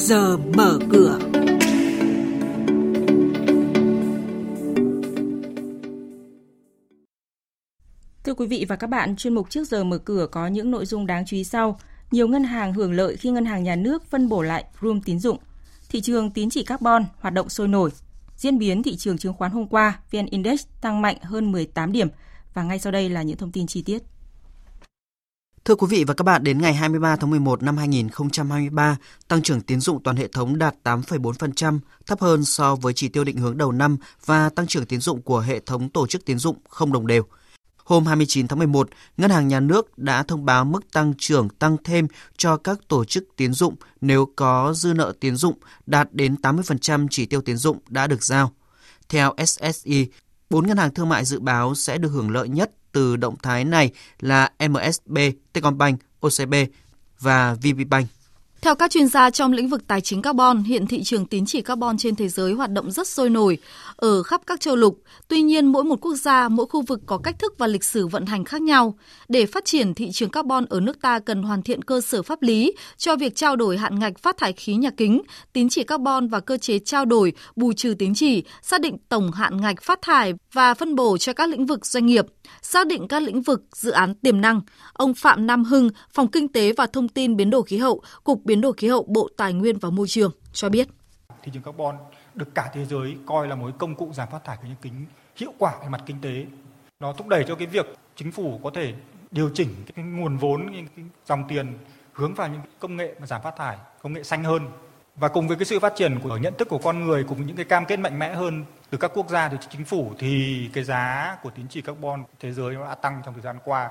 giờ mở cửa. Thưa quý vị và các bạn, chuyên mục trước giờ mở cửa có những nội dung đáng chú ý sau. Nhiều ngân hàng hưởng lợi khi ngân hàng nhà nước phân bổ lại room tín dụng. Thị trường tín chỉ carbon hoạt động sôi nổi. Diễn biến thị trường chứng khoán hôm qua, VN Index tăng mạnh hơn 18 điểm. Và ngay sau đây là những thông tin chi tiết. Thưa quý vị và các bạn, đến ngày 23 tháng 11 năm 2023, tăng trưởng tín dụng toàn hệ thống đạt 8,4%, thấp hơn so với chỉ tiêu định hướng đầu năm và tăng trưởng tín dụng của hệ thống tổ chức tín dụng không đồng đều. Hôm 29 tháng 11, Ngân hàng Nhà nước đã thông báo mức tăng trưởng tăng thêm cho các tổ chức tín dụng nếu có dư nợ tín dụng đạt đến 80% chỉ tiêu tín dụng đã được giao. Theo SSI, bốn ngân hàng thương mại dự báo sẽ được hưởng lợi nhất từ động thái này là MSB, Techcombank, OCB và VPBank. Theo các chuyên gia trong lĩnh vực tài chính carbon, hiện thị trường tín chỉ carbon trên thế giới hoạt động rất sôi nổi ở khắp các châu lục. Tuy nhiên, mỗi một quốc gia, mỗi khu vực có cách thức và lịch sử vận hành khác nhau. Để phát triển thị trường carbon ở nước ta cần hoàn thiện cơ sở pháp lý cho việc trao đổi hạn ngạch phát thải khí nhà kính, tín chỉ carbon và cơ chế trao đổi, bù trừ tín chỉ, xác định tổng hạn ngạch phát thải và phân bổ cho các lĩnh vực doanh nghiệp, xác định các lĩnh vực dự án tiềm năng. Ông Phạm Nam Hưng, Phòng Kinh tế và Thông tin Biến đổi khí hậu, Cục Biến đổi khí hậu Bộ Tài nguyên và Môi trường cho biết. Thị trường carbon được cả thế giới coi là một công cụ giảm phát thải khí nhà kính hiệu quả về mặt kinh tế. Nó thúc đẩy cho cái việc chính phủ có thể điều chỉnh cái nguồn vốn, cái dòng tiền hướng vào những công nghệ mà giảm phát thải, công nghệ xanh hơn. Và cùng với cái sự phát triển của nhận thức của con người cùng những cái cam kết mạnh mẽ hơn từ các quốc gia từ chính phủ thì cái giá của tín chỉ carbon thế giới nó đã tăng trong thời gian qua.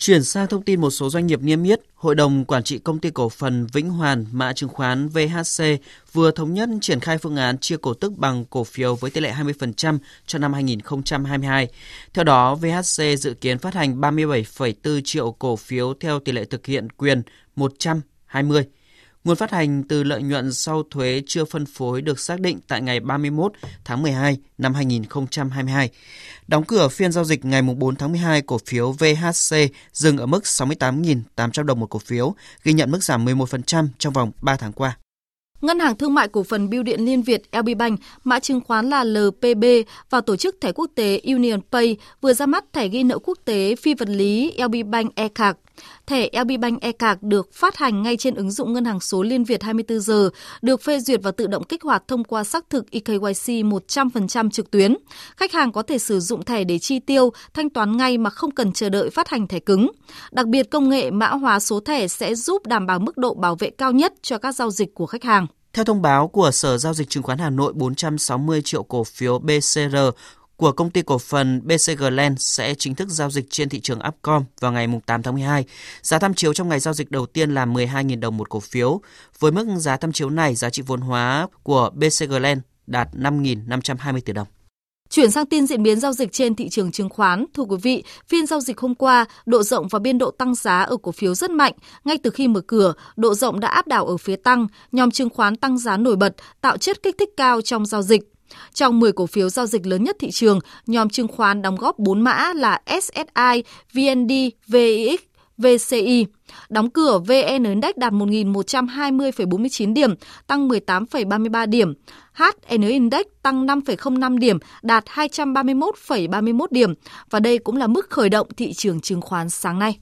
Chuyển sang thông tin một số doanh nghiệp niêm yết, Hội đồng Quản trị Công ty Cổ phần Vĩnh Hoàn mã chứng khoán VHC vừa thống nhất triển khai phương án chia cổ tức bằng cổ phiếu với tỷ lệ 20% cho năm 2022. Theo đó, VHC dự kiến phát hành 37,4 triệu cổ phiếu theo tỷ lệ thực hiện quyền 120 Nguồn phát hành từ lợi nhuận sau thuế chưa phân phối được xác định tại ngày 31 tháng 12 năm 2022. Đóng cửa phiên giao dịch ngày 4 tháng 12, cổ phiếu VHC dừng ở mức 68.800 đồng một cổ phiếu, ghi nhận mức giảm 11% trong vòng 3 tháng qua. Ngân hàng Thương mại Cổ phần Bưu điện Liên Việt LB Bank, mã chứng khoán là LPB và tổ chức thẻ quốc tế Union Pay vừa ra mắt thẻ ghi nợ quốc tế phi vật lý LB Bank e-card. Thẻ LB Bank e-card được phát hành ngay trên ứng dụng ngân hàng số Liên Việt 24 giờ, được phê duyệt và tự động kích hoạt thông qua xác thực eKYC 100% trực tuyến. Khách hàng có thể sử dụng thẻ để chi tiêu, thanh toán ngay mà không cần chờ đợi phát hành thẻ cứng. Đặc biệt công nghệ mã hóa số thẻ sẽ giúp đảm bảo mức độ bảo vệ cao nhất cho các giao dịch của khách hàng. Theo thông báo của Sở Giao dịch Chứng khoán Hà Nội, 460 triệu cổ phiếu BCR của công ty cổ phần BCG Land sẽ chính thức giao dịch trên thị trường Upcom vào ngày 8 tháng 12. Giá tham chiếu trong ngày giao dịch đầu tiên là 12.000 đồng một cổ phiếu. Với mức giá tham chiếu này, giá trị vốn hóa của BCG Land đạt 5.520 tỷ đồng. Chuyển sang tin diễn biến giao dịch trên thị trường chứng khoán, thưa quý vị, phiên giao dịch hôm qua, độ rộng và biên độ tăng giá ở cổ phiếu rất mạnh. Ngay từ khi mở cửa, độ rộng đã áp đảo ở phía tăng, nhóm chứng khoán tăng giá nổi bật, tạo chất kích thích cao trong giao dịch. Trong 10 cổ phiếu giao dịch lớn nhất thị trường, nhóm chứng khoán đóng góp 4 mã là SSI, VND, VIX, VCI. Đóng cửa VN Index đạt 1.120,49 điểm, tăng 18,33 điểm. HN Index tăng 5,05 điểm, đạt 231,31 điểm. Và đây cũng là mức khởi động thị trường chứng khoán sáng nay.